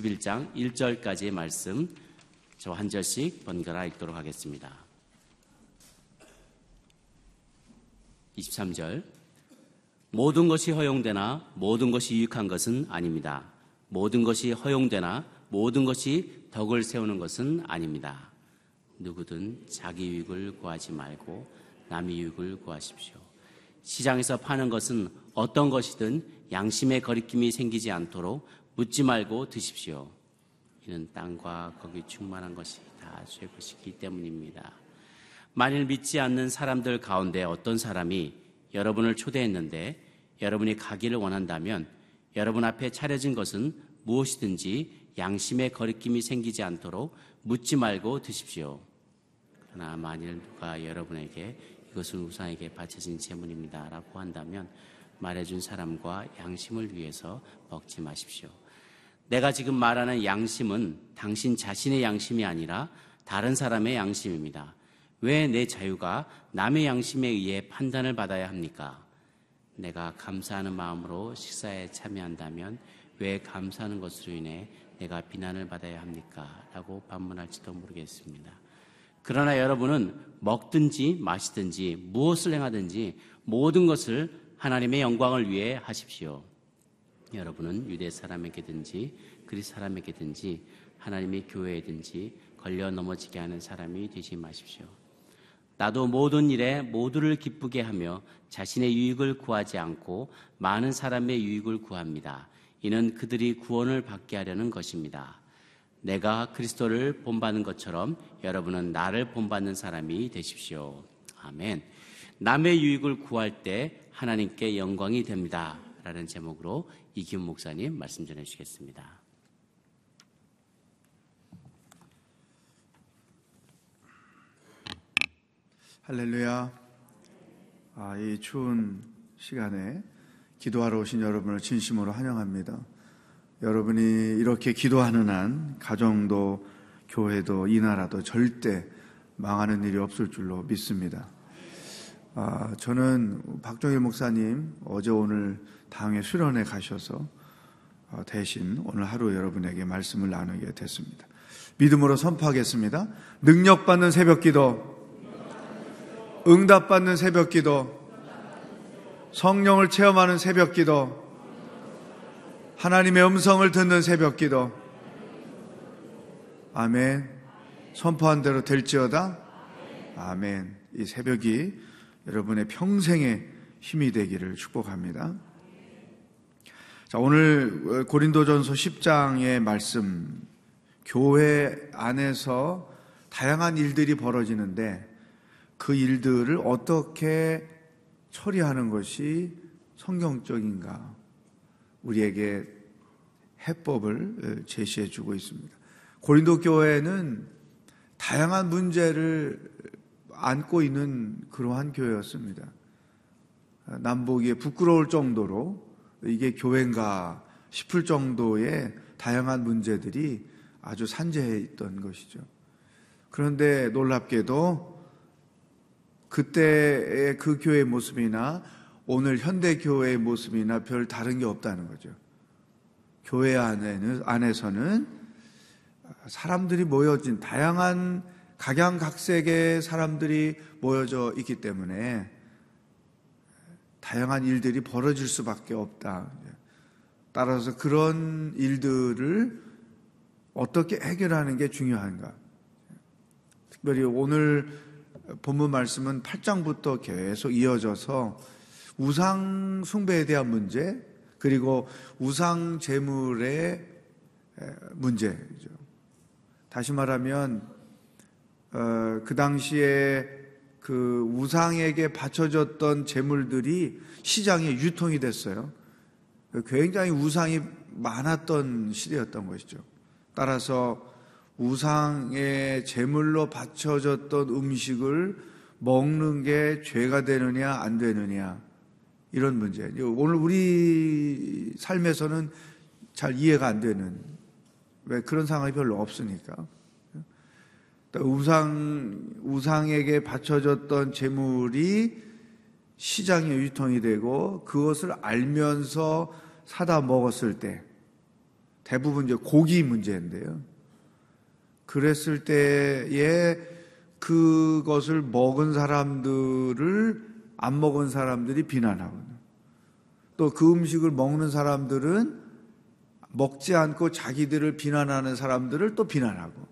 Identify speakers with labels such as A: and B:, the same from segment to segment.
A: 11장 1절까지의 말씀 저 한 절씩 번갈아 읽도록 하겠습니다. 23절 모든 것이 허용되나 모든 것이 유익한 것은 아닙니다. 모든 것이 허용되나 모든 것이 덕을 세우는 것은 아닙니다. 누구든 자기 유익을 구하지 말고 남의 유익을 구하십시오. 시장에서 파는 것은 어떤 것이든 양심의 거리낌이 생기지 않도록 묻지 말고 드십시오. 이는 땅과 거기 충만한 것이 다쇠 것이기 때문입니다. 만일 믿지 않는 사람들 가운데 어떤 사람이 여러분을 초대했는데 여러분이 가기를 원한다면 여러분 앞에 차려진 것은 무엇이든지 양심의 거리낌이 생기지 않도록 묻지 말고 드십시오. 그러나 만일 누가 여러분에게 이것은 우상에게 바쳐진 재물입니다. 라고 한다면 말해준 사람과 양심을 위해서 먹지 마십시오. 내가 지금 말하는 양심은 당신 자신의 양심이 아니라 다른 사람의 양심입니다. 왜 내 자유가 남의 양심에 의해 판단을 받아야 합니까? 내가 감사하는 마음으로 식사에 참여한다면 왜 감사하는 것으로 인해 내가 비난을 받아야 합니까? 라고 반문할지도 모르겠습니다. 그러나 여러분은 먹든지 마시든지 무엇을 행하든지 모든 것을 하나님의 영광을 위해 하십시오. 여러분은 유대 사람에게든지 그리 사람에게든지 하나님의 교회에든지 걸려 넘어지게 하는 사람이 되지 마십시오. 나도 모든 일에 모두를 기쁘게 하며 자신의 유익을 구하지 않고 많은 사람의 유익을 구합니다. 이는 그들이 구원을 받게 하려는 것입니다. 내가 그리스도를 본받는 것처럼 여러분은 나를 본받는 사람이 되십시오. 아멘. 남의 유익을 구할 때 하나님께 영광이 됩니다. 라는 제목으로 이기훈 목사님 말씀 전해 주시겠습니다.
B: 할렐루야. 아, 이 추운 시간에 기도하러 오신 여러분을 진심으로 환영합니다. 여러분이 이렇게 기도하는 한 가정도 교회도 이 나라도 절대 망하는 일이 없을 줄로 믿습니다. 아, 저는 박종일 목사님 어제 오늘 당회 수련회 가셔서 어, 대신 오늘 하루 여러분에게 말씀을 나누게 됐습니다. 믿음으로 선포하겠습니다. 능력받는 새벽 기도, 응답받는 새벽 기도, 성령을 체험하는 새벽 기도, 하나님의 음성을 듣는 새벽 기도. 아멘. 선포한 대로 될지어다. 아멘. 이 새벽이 여러분의 평생의 힘이 되기를 축복합니다. 자, 오늘 고린도전서 10장의 말씀, 교회 안에서 다양한 일들이 벌어지는데 그 일들을 어떻게 처리하는 것이 성경적인가? 우리에게 해법을 제시해 주고 있습니다. 고린도 교회는 다양한 문제를 안고 있는 그러한 교회였습니다. 남보기에 부끄러울 정도로 이게 교회인가 싶을 정도의 다양한 문제들이 아주 산재해 있던 것이죠. 그런데 놀랍게도 그때의 그 교회의 모습이나 오늘 현대 교회의 모습이나 별 다른 게 없다는 거죠. 교회 안에는 안에서는 사람들이 모여진 다양한 각양각색의 사람들이 모여져 있기 때문에 다양한 일들이 벌어질 수밖에 없다. 따라서 그런 일들을 어떻게 해결하는 게 중요한가? 특별히 오늘 본문 말씀은 8장부터 계속 이어져서 우상 숭배에 대한 문제 그리고 우상 제물의 문제죠. 다시 말하면 어, 그 당시에 그 우상에게 바쳐졌던 제물들이 시장에 유통이 됐어요. 굉장히 우상이 많았던 시대였던 것이죠. 따라서 우상의 제물로 바쳐졌던 음식을 먹는 게 죄가 되느냐 안 되느냐 이런 문제. 오늘 우리 삶에서는 잘 이해가 안 되는 왜 그런 상황이 별로 없으니까. 우상 우상에게 바쳐졌던 재물이 시장에 유통이 되고 그것을 알면서 사다 먹었을 때 대부분 이제 고기 문제인데요. 그랬을 때에 그것을 먹은 사람들을 안 먹은 사람들이 비난하고 또 그 음식을 먹는 사람들은 먹지 않고 자기들을 비난하는 사람들을 또 비난하고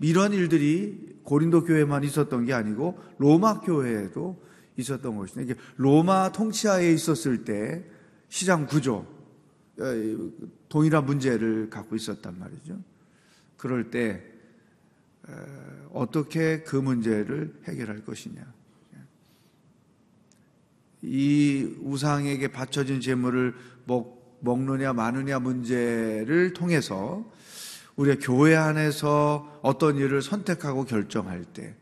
B: 이런 일들이 고린도 교회만 있었던 게 아니고 로마 교회에도 있었던 것이죠. 로마 통치하에 있었을 때 시장 구조 어, 동일한 문제를 갖고 있었단 말이죠. 그럴 때 어떻게 그 문제를 해결할 것이냐. 이 우상에게 바쳐진 재물을 먹, 먹느냐 마느냐 문제를 통해서 우리가 교회 안에서 어떤 일을 선택하고 결정할 때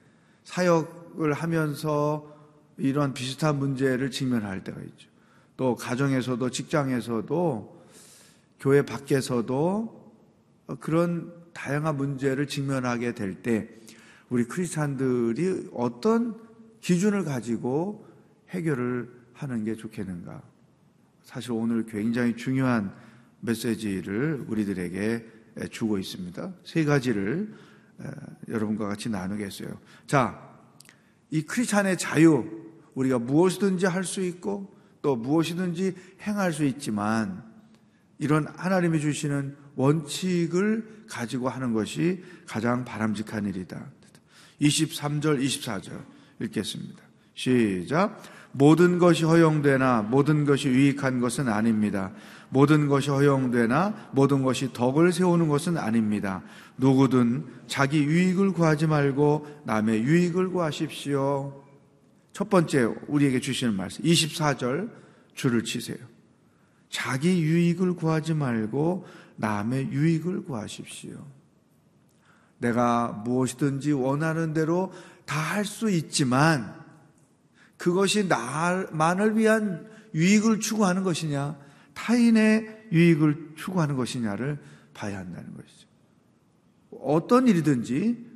B: 사역을 하면서 이런 비슷한 문제를 직면할 때가 있죠. 또 가정에서도 직장에서도 교회 밖에서도 그런 다양한 문제를 직면하게 될 때 우리 크리스찬들이 어떤 기준을 가지고 해결을 하는 게 좋겠는가? 사실 오늘 굉장히 중요한 메시지를 우리들에게 주고 있습니다. 세 가지를 여러분과 같이 나누겠어요. 자, 이 크리스찬의 자유, 우리가 무엇이든지 할 수 있고 또 무엇이든지 행할 수 있지만 이런 하나님이 주시는 원칙을 가지고 하는 것이 가장 바람직한 일이다. 23절, 24절 읽겠습니다. 시작. 모든 것이 허용되나 모든 것이 유익한 것은 아닙니다. 모든 것이 허용되나 모든 것이 덕을 세우는 것은 아닙니다. 누구든 자기 유익을 구하지 말고 남의 유익을 구하십시오. 첫 번째 우리에게 주시는 말씀 24절 줄을 치세요. 자기 유익을 구하지 말고 남의 유익을 구하십시오. 내가 무엇이든지 원하는 대로 다 할 수 있지만 그것이 나만을 위한 유익을 추구하는 것이냐, 타인의 유익을 추구하는 것이냐를 봐야 한다는 것이죠. 어떤 일이든지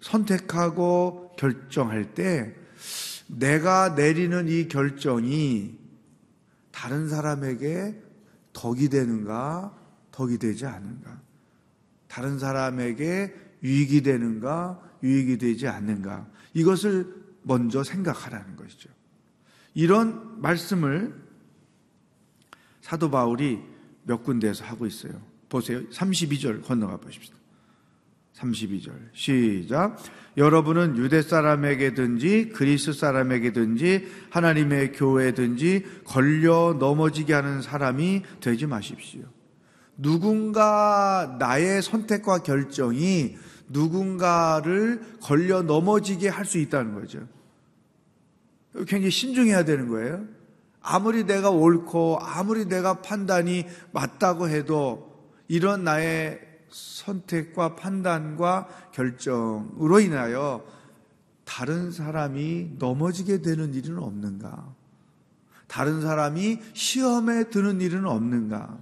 B: 선택하고 결정할 때 내가 내리는 이 결정이 다른 사람에게 덕이 되는가, 덕이 되지 않는가. 다른 사람에게 유익이 되는가, 유익이 되지 않는가. 이것을 먼저 생각하라는 것이죠. 이런 말씀을 사도 바울이 몇 군데에서 하고 있어요. 보세요. 32절 건너가 보십시다. 32절. 시작. 여러분은 유대 사람에게든지 그리스 사람에게든지 하나님의 교회든지 걸려 넘어지게 하는 사람이 되지 마십시오. 누군가 나의 선택과 결정이 누군가를 걸려 넘어지게 할 수 있다는 거죠. 굉장히 신중해야 되는 거예요. 아무리 내가 옳고 아무리 내가 판단이 맞다고 해도 이런 나의 선택과 판단과 결정으로 인하여 다른 사람이 넘어지게 되는 일은 없는가? 다른 사람이 시험에 드는 일은 없는가?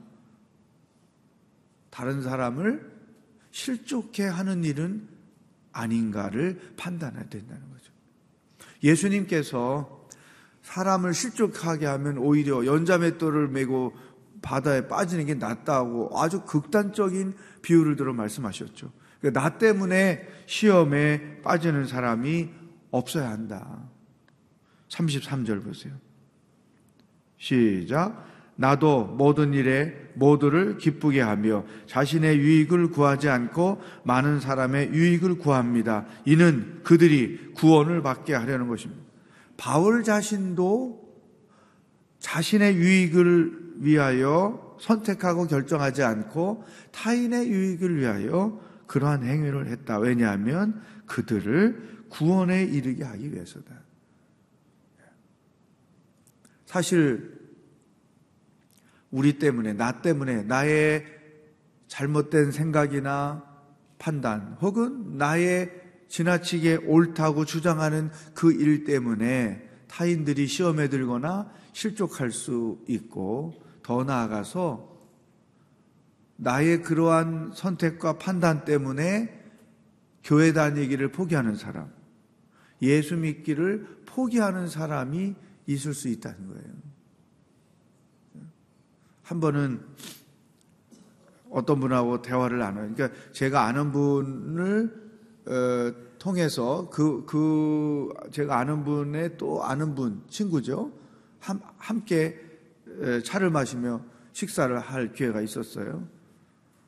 B: 다른 사람을 실족해 하는 일은 아닌가를 판단해야 된다는 거죠. 예수님께서 사람을 실족하게 하면 오히려 연자맷돌을 메고 바다에 빠지는 게 낫다고 아주 극단적인 비유를 들어 말씀하셨죠. 그러니까 나 때문에 시험에 빠지는 사람이 없어야 한다. 33절 보세요. 시작. 나도 모든 일에 모두를 기쁘게 하며 자신의 유익을 구하지 않고 많은 사람의 유익을 구합니다. 이는 그들이 구원을 받게 하려는 것입니다. 바울 자신도 자신의 유익을 위하여 선택하고 결정하지 않고 타인의 유익을 위하여 그러한 행위를 했다. 왜냐하면 그들을 구원에 이르게 하기 위해서다. 사실 우리 때문에, 나 때문에, 나의 잘못된 생각이나 판단, 혹은 나의 지나치게 옳다고 주장하는 그 일 때문에 타인들이 시험에 들거나 실족할 수 있고, 더 나아가서 나의 그러한 선택과 판단 때문에 교회 다니기를 포기하는 사람, 예수 믿기를 포기하는 사람이 있을 수 있다는 거예요. 한 번은 어떤 분하고 대화를 나눠요. 그러니까 제가 아는 분을 어, 통해서 그, 그, 제가 아는 분의 또 아는 분, 친구죠. 함, 함께 에, 차를 마시며 식사를 할 기회가 있었어요.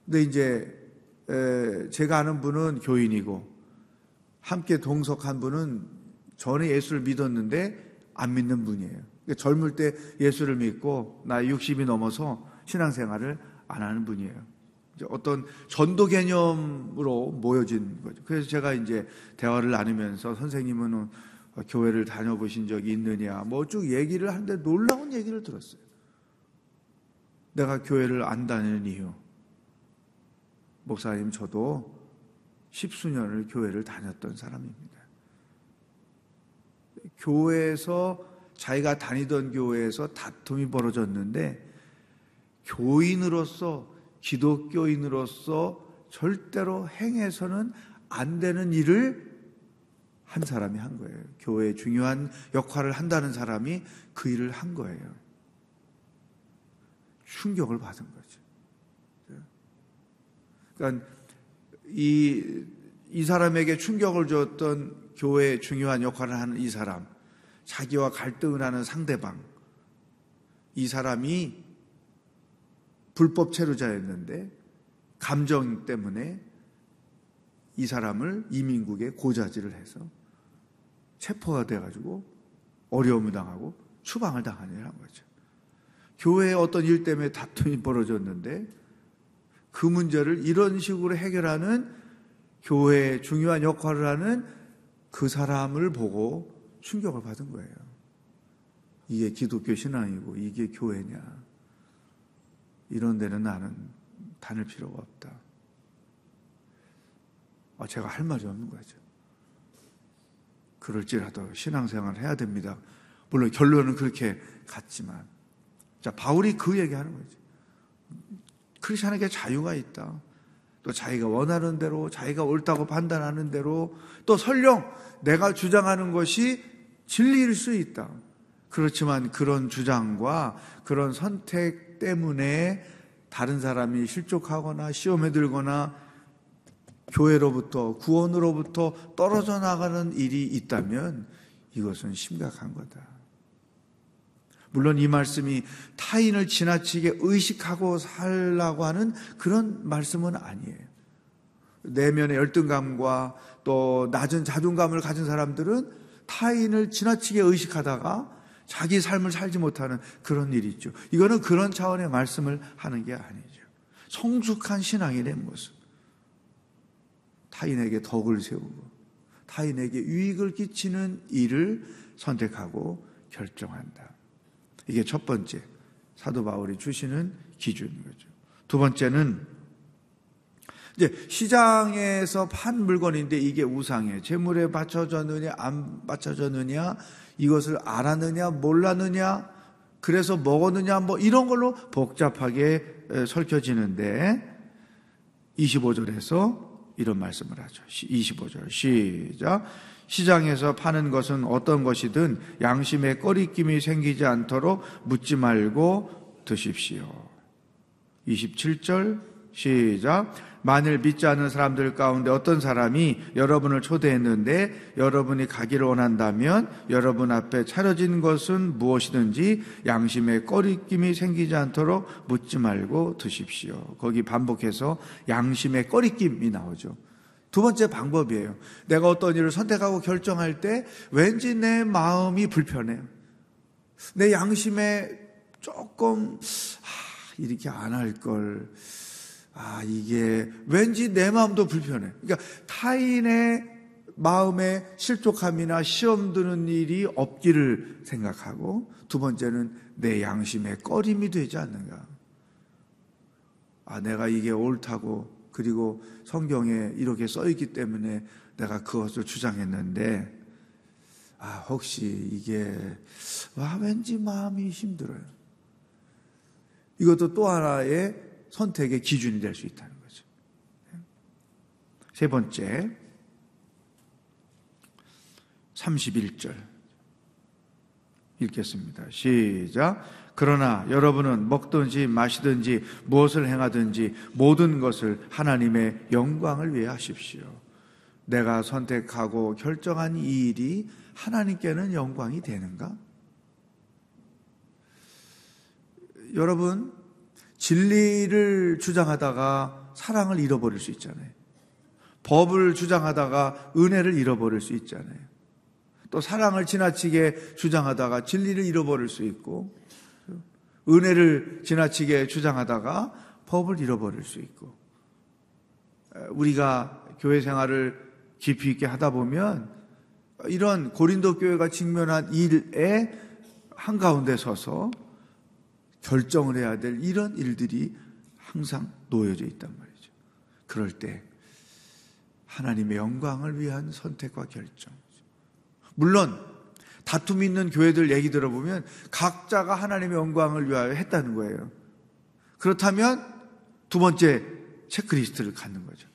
B: 근데 이제 에, 제가 아는 분은 교인이고 함께 동석한 분은 전에 예수를 믿었는데 안 믿는 분이에요. 그러니까 젊을 때 예수를 믿고 나이 60이 넘어서 신앙생활을 안 하는 분이에요. 어떤 전도 개념으로 모여진 거죠. 그래서 제가 이제 대화를 나누면서 선생님은 교회를 다녀보신 적이 있느냐, 뭐 쭉 얘기를 하는데 놀라운 얘기를 들었어요. 내가 교회를 안 다니는 이유. 목사님, 저도 십수년을 교회를 다녔던 사람입니다. 교회에서 자기가 다니던 교회에서 다툼이 벌어졌는데 교인으로서 기독교인으로서 절대로 행해서는 안 되는 일을 한 사람이 한 거예요. 교회에 중요한 역할을 한다는 사람이 그 일을 한 거예요. 충격을 받은 거죠. 그러니까 이, 이 사람에게 충격을 줬던 교회에 중요한 역할을 하는 이 사람, 자기와 갈등을 하는 상대방, 이 사람이 불법 체류자였는데 감정 때문에 이 사람을 이민국에 고자질을 해서 체포가 돼가지고 어려움을 당하고 추방을 당하는 거죠. 교회의 어떤 일 때문에 다툼이 벌어졌는데 그 문제를 이런 식으로 해결하는 교회의 중요한 역할을 하는 그 사람을 보고 충격을 받은 거예요. 이게 기독교 신앙이고 이게 교회냐. 이런 데는 나는 다닐 필요가 없다. 아, 제가 할 말이 없는 거죠. 그럴지라도 신앙생활을 해야 됩니다. 물론 결론은 그렇게 같지만. 자, 바울이 그 얘기 하는 거죠. 크리스천에게 자유가 있다. 또 자기가 원하는 대로, 자기가 옳다고 판단하는 대로, 또 설령 내가 주장하는 것이 진리일 수 있다. 그렇지만 그런 주장과 그런 선택 때문에 다른 사람이 실족하거나 시험에 들거나 교회로부터 구원으로부터 떨어져 나가는 일이 있다면 이것은 심각한 거다. 물론 이 말씀이 타인을 지나치게 의식하고 살라고 하는 그런 말씀은 아니에요. 내면의 열등감과 또 낮은 자존감을 가진 사람들은 타인을 지나치게 의식하다가 자기 삶을 살지 못하는 그런 일이 있죠. 이거는 그런 차원의 말씀을 하는 게 아니죠. 성숙한 신앙의 된 모습. 타인에게 덕을 세우고 타인에게 유익을 끼치는 일을 선택하고 결정한다. 이게 첫 번째 사도 바울이 주시는 기준인 거죠. 두 번째는 이제 시장에서 판 물건인데 이게 우상해. 재물에 바쳐졌느냐 안 바쳐졌느냐 이것을 알았느냐, 몰랐느냐, 그래서 먹었느냐, 뭐 이런 걸로 복잡하게 설켜지는데 25절에서 이런 말씀을 하죠. 25절 시작. 시장에서 파는 것은 어떤 것이든 양심의 꺼리낌이 생기지 않도록 묻지 말고 드십시오. 27절 시작. 만일 믿지 않는 사람들 가운데 어떤 사람이 여러분을 초대했는데 여러분이 가기를 원한다면 여러분 앞에 차려진 것은 무엇이든지 양심의 꺼리낌이 생기지 않도록 묻지 말고 드십시오. 거기 반복해서 양심의 꺼리낌이 나오죠. 두 번째 방법이에요. 내가 어떤 일을 선택하고 결정할 때 왠지 내 마음이 불편해요. 내 양심에 조금, 아, 이렇게 안 할 걸. 아, 이게 왠지 내 마음도 불편해. 그러니까 타인의 마음에 실족함이나 시험 드는 일이 없기를 생각하고 두 번째는 내 양심에 꺼림이 되지 않는가. 아, 내가 이게 옳다고 그리고 성경에 이렇게 써 있기 때문에 내가 그것을 주장했는데 아, 혹시 이게 와 왠지 마음이 힘들어요. 이것도 또 하나의 선택의 기준이 될 수 있다는 거죠. 세 번째, 31절. 읽겠습니다. 시작. 그러나 여러분은 먹든지 마시든지 무엇을 행하든지 모든 것을 하나님의 영광을 위해 하십시오. 내가 선택하고 결정한 이 일이 하나님께는 영광이 되는가? 여러분, 진리를 주장하다가 사랑을 잃어버릴 수 있잖아요. 법을 주장하다가 은혜를 잃어버릴 수 있잖아요. 또 사랑을 지나치게 주장하다가 진리를 잃어버릴 수 있고, 은혜를 지나치게 주장하다가 법을 잃어버릴 수 있고, 우리가 교회 생활을 깊이 있게 하다 보면 이런 고린도 교회가 직면한 일에 한가운데 서서 결정을 해야 될 이런 일들이 항상 놓여져 있단 말이죠. 그럴 때 하나님의 영광을 위한 선택과 결정. 물론 다툼 있는 교회들 얘기 들어보면 각자가 하나님의 영광을 위하여 했다는 거예요. 그렇다면 두 번째 체크리스트를 갖는 거죠.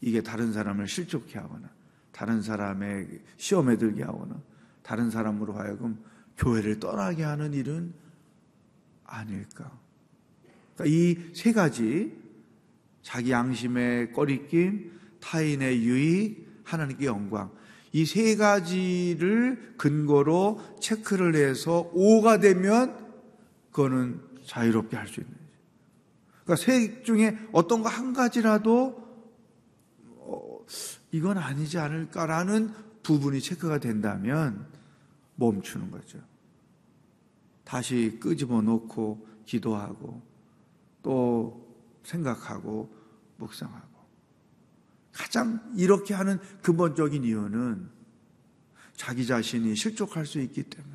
B: 이게 다른 사람을 실족해 하거나 다른 사람의 시험에 들게 하거나 다른 사람으로 하여금 교회를 떠나게 하는 일은 아닐까. 그러니까 이 세 가지 자기 양심의 꺼리낌, 타인의 유익, 하나님께 영광. 이 세 가지를 근거로 체크를 해서 5가 되면 그거는 자유롭게 할 수 있는. 그러니까 세 중에 어떤 거 한 가지라도 어, 이건 아니지 않을까라는 부분이 체크가 된다면 멈추는 거죠. 다시 끄집어 놓고 기도하고 또 생각하고 묵상하고 가장 이렇게 하는 근본적인 이유는 자기 자신이 실족할 수 있기 때문에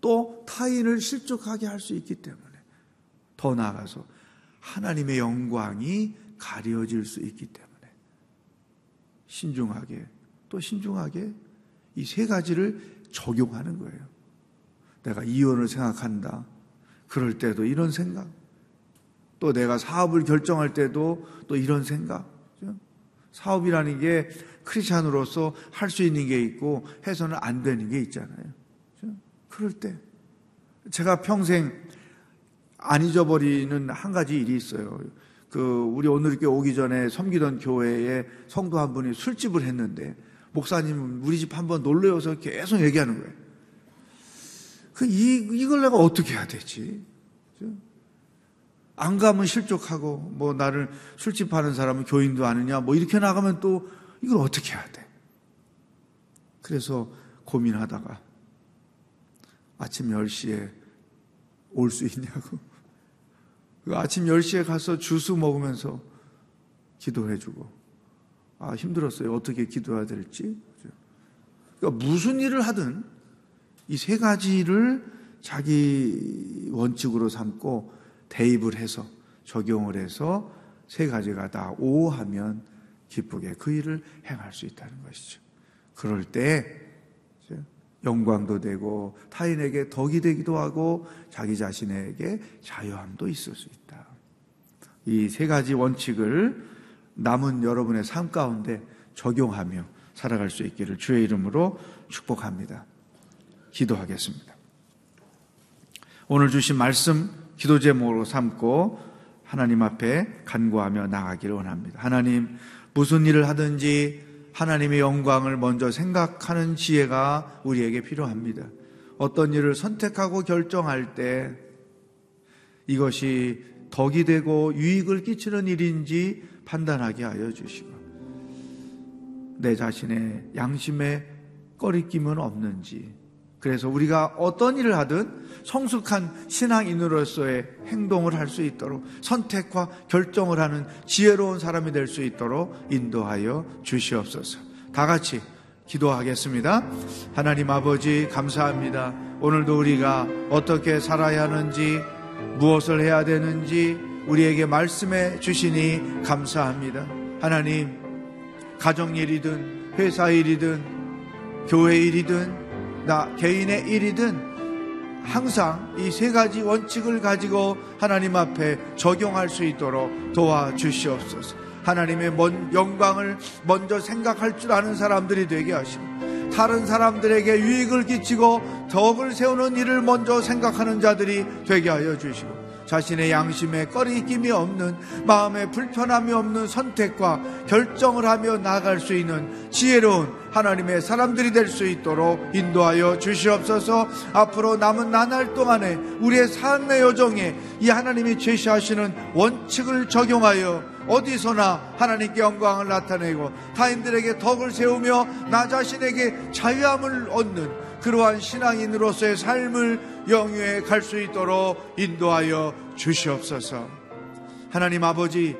B: 또 타인을 실족하게 할 수 있기 때문에 더 나아가서 하나님의 영광이 가려질 수 있기 때문에 신중하게 또 신중하게 이 세 가지를 적용하는 거예요. 내가 이혼을 생각한다. 그럴 때도 이런 생각. 또 내가 사업을 결정할 때도 또 이런 생각. 사업이라는 게 크리스찬으로서 할 수 있는 게 있고 해서는 안 되는 게 있잖아요. 그럴 때 제가 평생 안 잊어버리는 한 가지 일이 있어요. 그 우리 오늘 이렇게 오기 전에 섬기던 교회에 성도 한 분이 술집을 했는데 목사님 우리 집 한번 놀러 와서 계속 얘기하는 거예요. 그 이, 이걸 내가 어떻게 해야 되지? 안 가면 실족하고 뭐 나를 술집 하는 사람은 교인도 아느냐 뭐 이렇게 나가면 또 이걸 어떻게 해야 돼? 그래서 고민하다가 아침 10시에 올 수 있냐고. 그 아침 10시에 가서 주스 먹으면서 기도해주고. 아 힘들었어요. 어떻게 기도해야 될지. 그러니까 무슨 일을 하든 이 세 가지를 자기 원칙으로 삼고 대입을 해서 적용을 해서 세 가지가 다 오하면 기쁘게 그 일을 행할 수 있다는 것이죠. 그럴 때 영광도 되고 타인에게 덕이 되기도 하고 자기 자신에게 자유함도 있을 수 있다. 이 세 가지 원칙을 남은 여러분의 삶 가운데 적용하며 살아갈 수 있기를 주의 이름으로 축복합니다. 기도하겠습니다. 오늘 주신 말씀 기도 제목으로 삼고 하나님 앞에 간구하며 나가기를 원합니다. 하나님 무슨 일을 하든지 하나님의 영광을 먼저 생각하는 지혜가 우리에게 필요합니다. 어떤 일을 선택하고 결정할 때 이것이 덕이 되고 유익을 끼치는 일인지 판단하게 하여 주시고 내 자신의 양심에 꺼리낌은 없는지 그래서 우리가 어떤 일을 하든 성숙한 신앙인으로서의 행동을 할 수 있도록 선택과 결정을 하는 지혜로운 사람이 될 수 있도록 인도하여 주시옵소서. 다 같이 기도하겠습니다. 하나님 아버지 감사합니다. 오늘도 우리가 어떻게 살아야 하는지 무엇을 해야 되는지 우리에게 말씀해 주시니 감사합니다. 하나님 가정 일이든 회사 일이든 교회 일이든 나 개인의 일이든 항상 이 세 가지 원칙을 가지고 하나님 앞에 적용할 수 있도록 도와주시옵소서. 하나님의 영광을 먼저 생각할 줄 아는 사람들이 되게 하시고 다른 사람들에게 유익을 끼치고 덕을 세우는 일을 먼저 생각하는 자들이 되게 하여 주시고 자신의 양심에 꺼리낌이 없는 마음에 불편함이 없는 선택과 결정을 하며 나아갈 수 있는 지혜로운 하나님의 사람들이 될 수 있도록 인도하여 주시옵소서 앞으로 남은 나날 동안에 우리의 삶의 여정에 이 하나님이 제시하시는 원칙을 적용하여 어디서나 하나님께 영광을 나타내고 타인들에게 덕을 세우며 나 자신에게 자유함을 얻는 그러한 신앙인으로서의 삶을 영유해 갈 수 있도록 인도하여 주시옵소서. 하나님 아버지,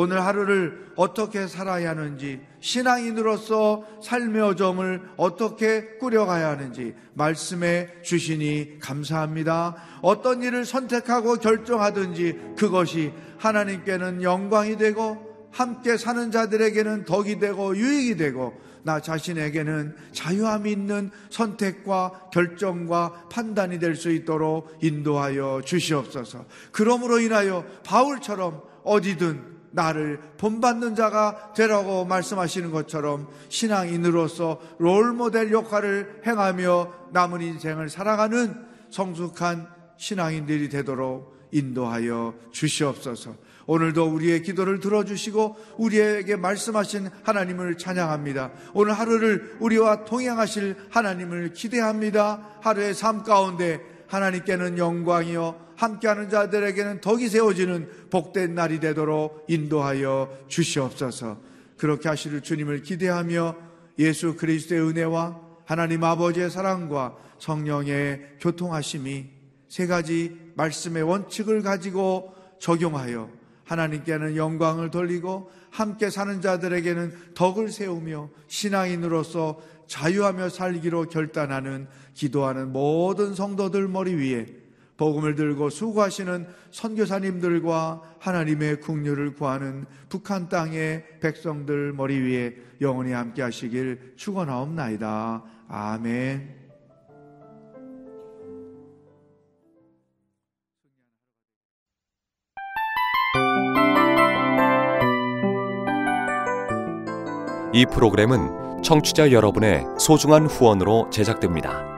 B: 오늘 하루를 어떻게 살아야 하는지, 신앙인으로서 삶의 여정을 어떻게 꾸려가야 하는지 말씀해 주시니 감사합니다. 어떤 일을 선택하고 결정하든지 그것이 하나님께는 영광이 되고 함께 사는 자들에게는 덕이 되고 유익이 되고 나 자신에게는 자유함이 있는 선택과 결정과 판단이 될 수 있도록 인도하여 주시옵소서. 그러므로 인하여 바울처럼 어디든 나를 본받는 자가 되라고 말씀하시는 것처럼 신앙인으로서 롤모델 역할을 행하며 남은 인생을 살아가는 성숙한 신앙인들이 되도록 인도하여 주시옵소서. 오늘도 우리의 기도를 들어주시고 우리에게 말씀하신 하나님을 찬양합니다. 오늘 하루를 우리와 동행하실 하나님을 기대합니다. 하루의 삶 가운데 하나님께는 영광이요. 함께하는 자들에게는 덕이 세워지는 복된 날이 되도록 인도하여 주시옵소서. 그렇게 하실 주님을 기대하며 예수 그리스도의 은혜와 하나님 아버지의 사랑과 성령의 교통하심이 세 가지 말씀의 원칙을 가지고 적용하여 하나님께는 영광을 돌리고 함께 사는 자들에게는 덕을 세우며 신앙인으로서 자유하며 살기로 결단하는 기도하는 모든 성도들 머리 위에 복음을 들고 수고하시는 선교사님들과 하나님의 국류를 구하는 북한 땅의 백성들 머리 위에 영원히 함께 하시길 축원하옵나이다. 아멘.
C: 이 프로그램은 청취자 여러분의 소중한 후원으로 제작됩니다.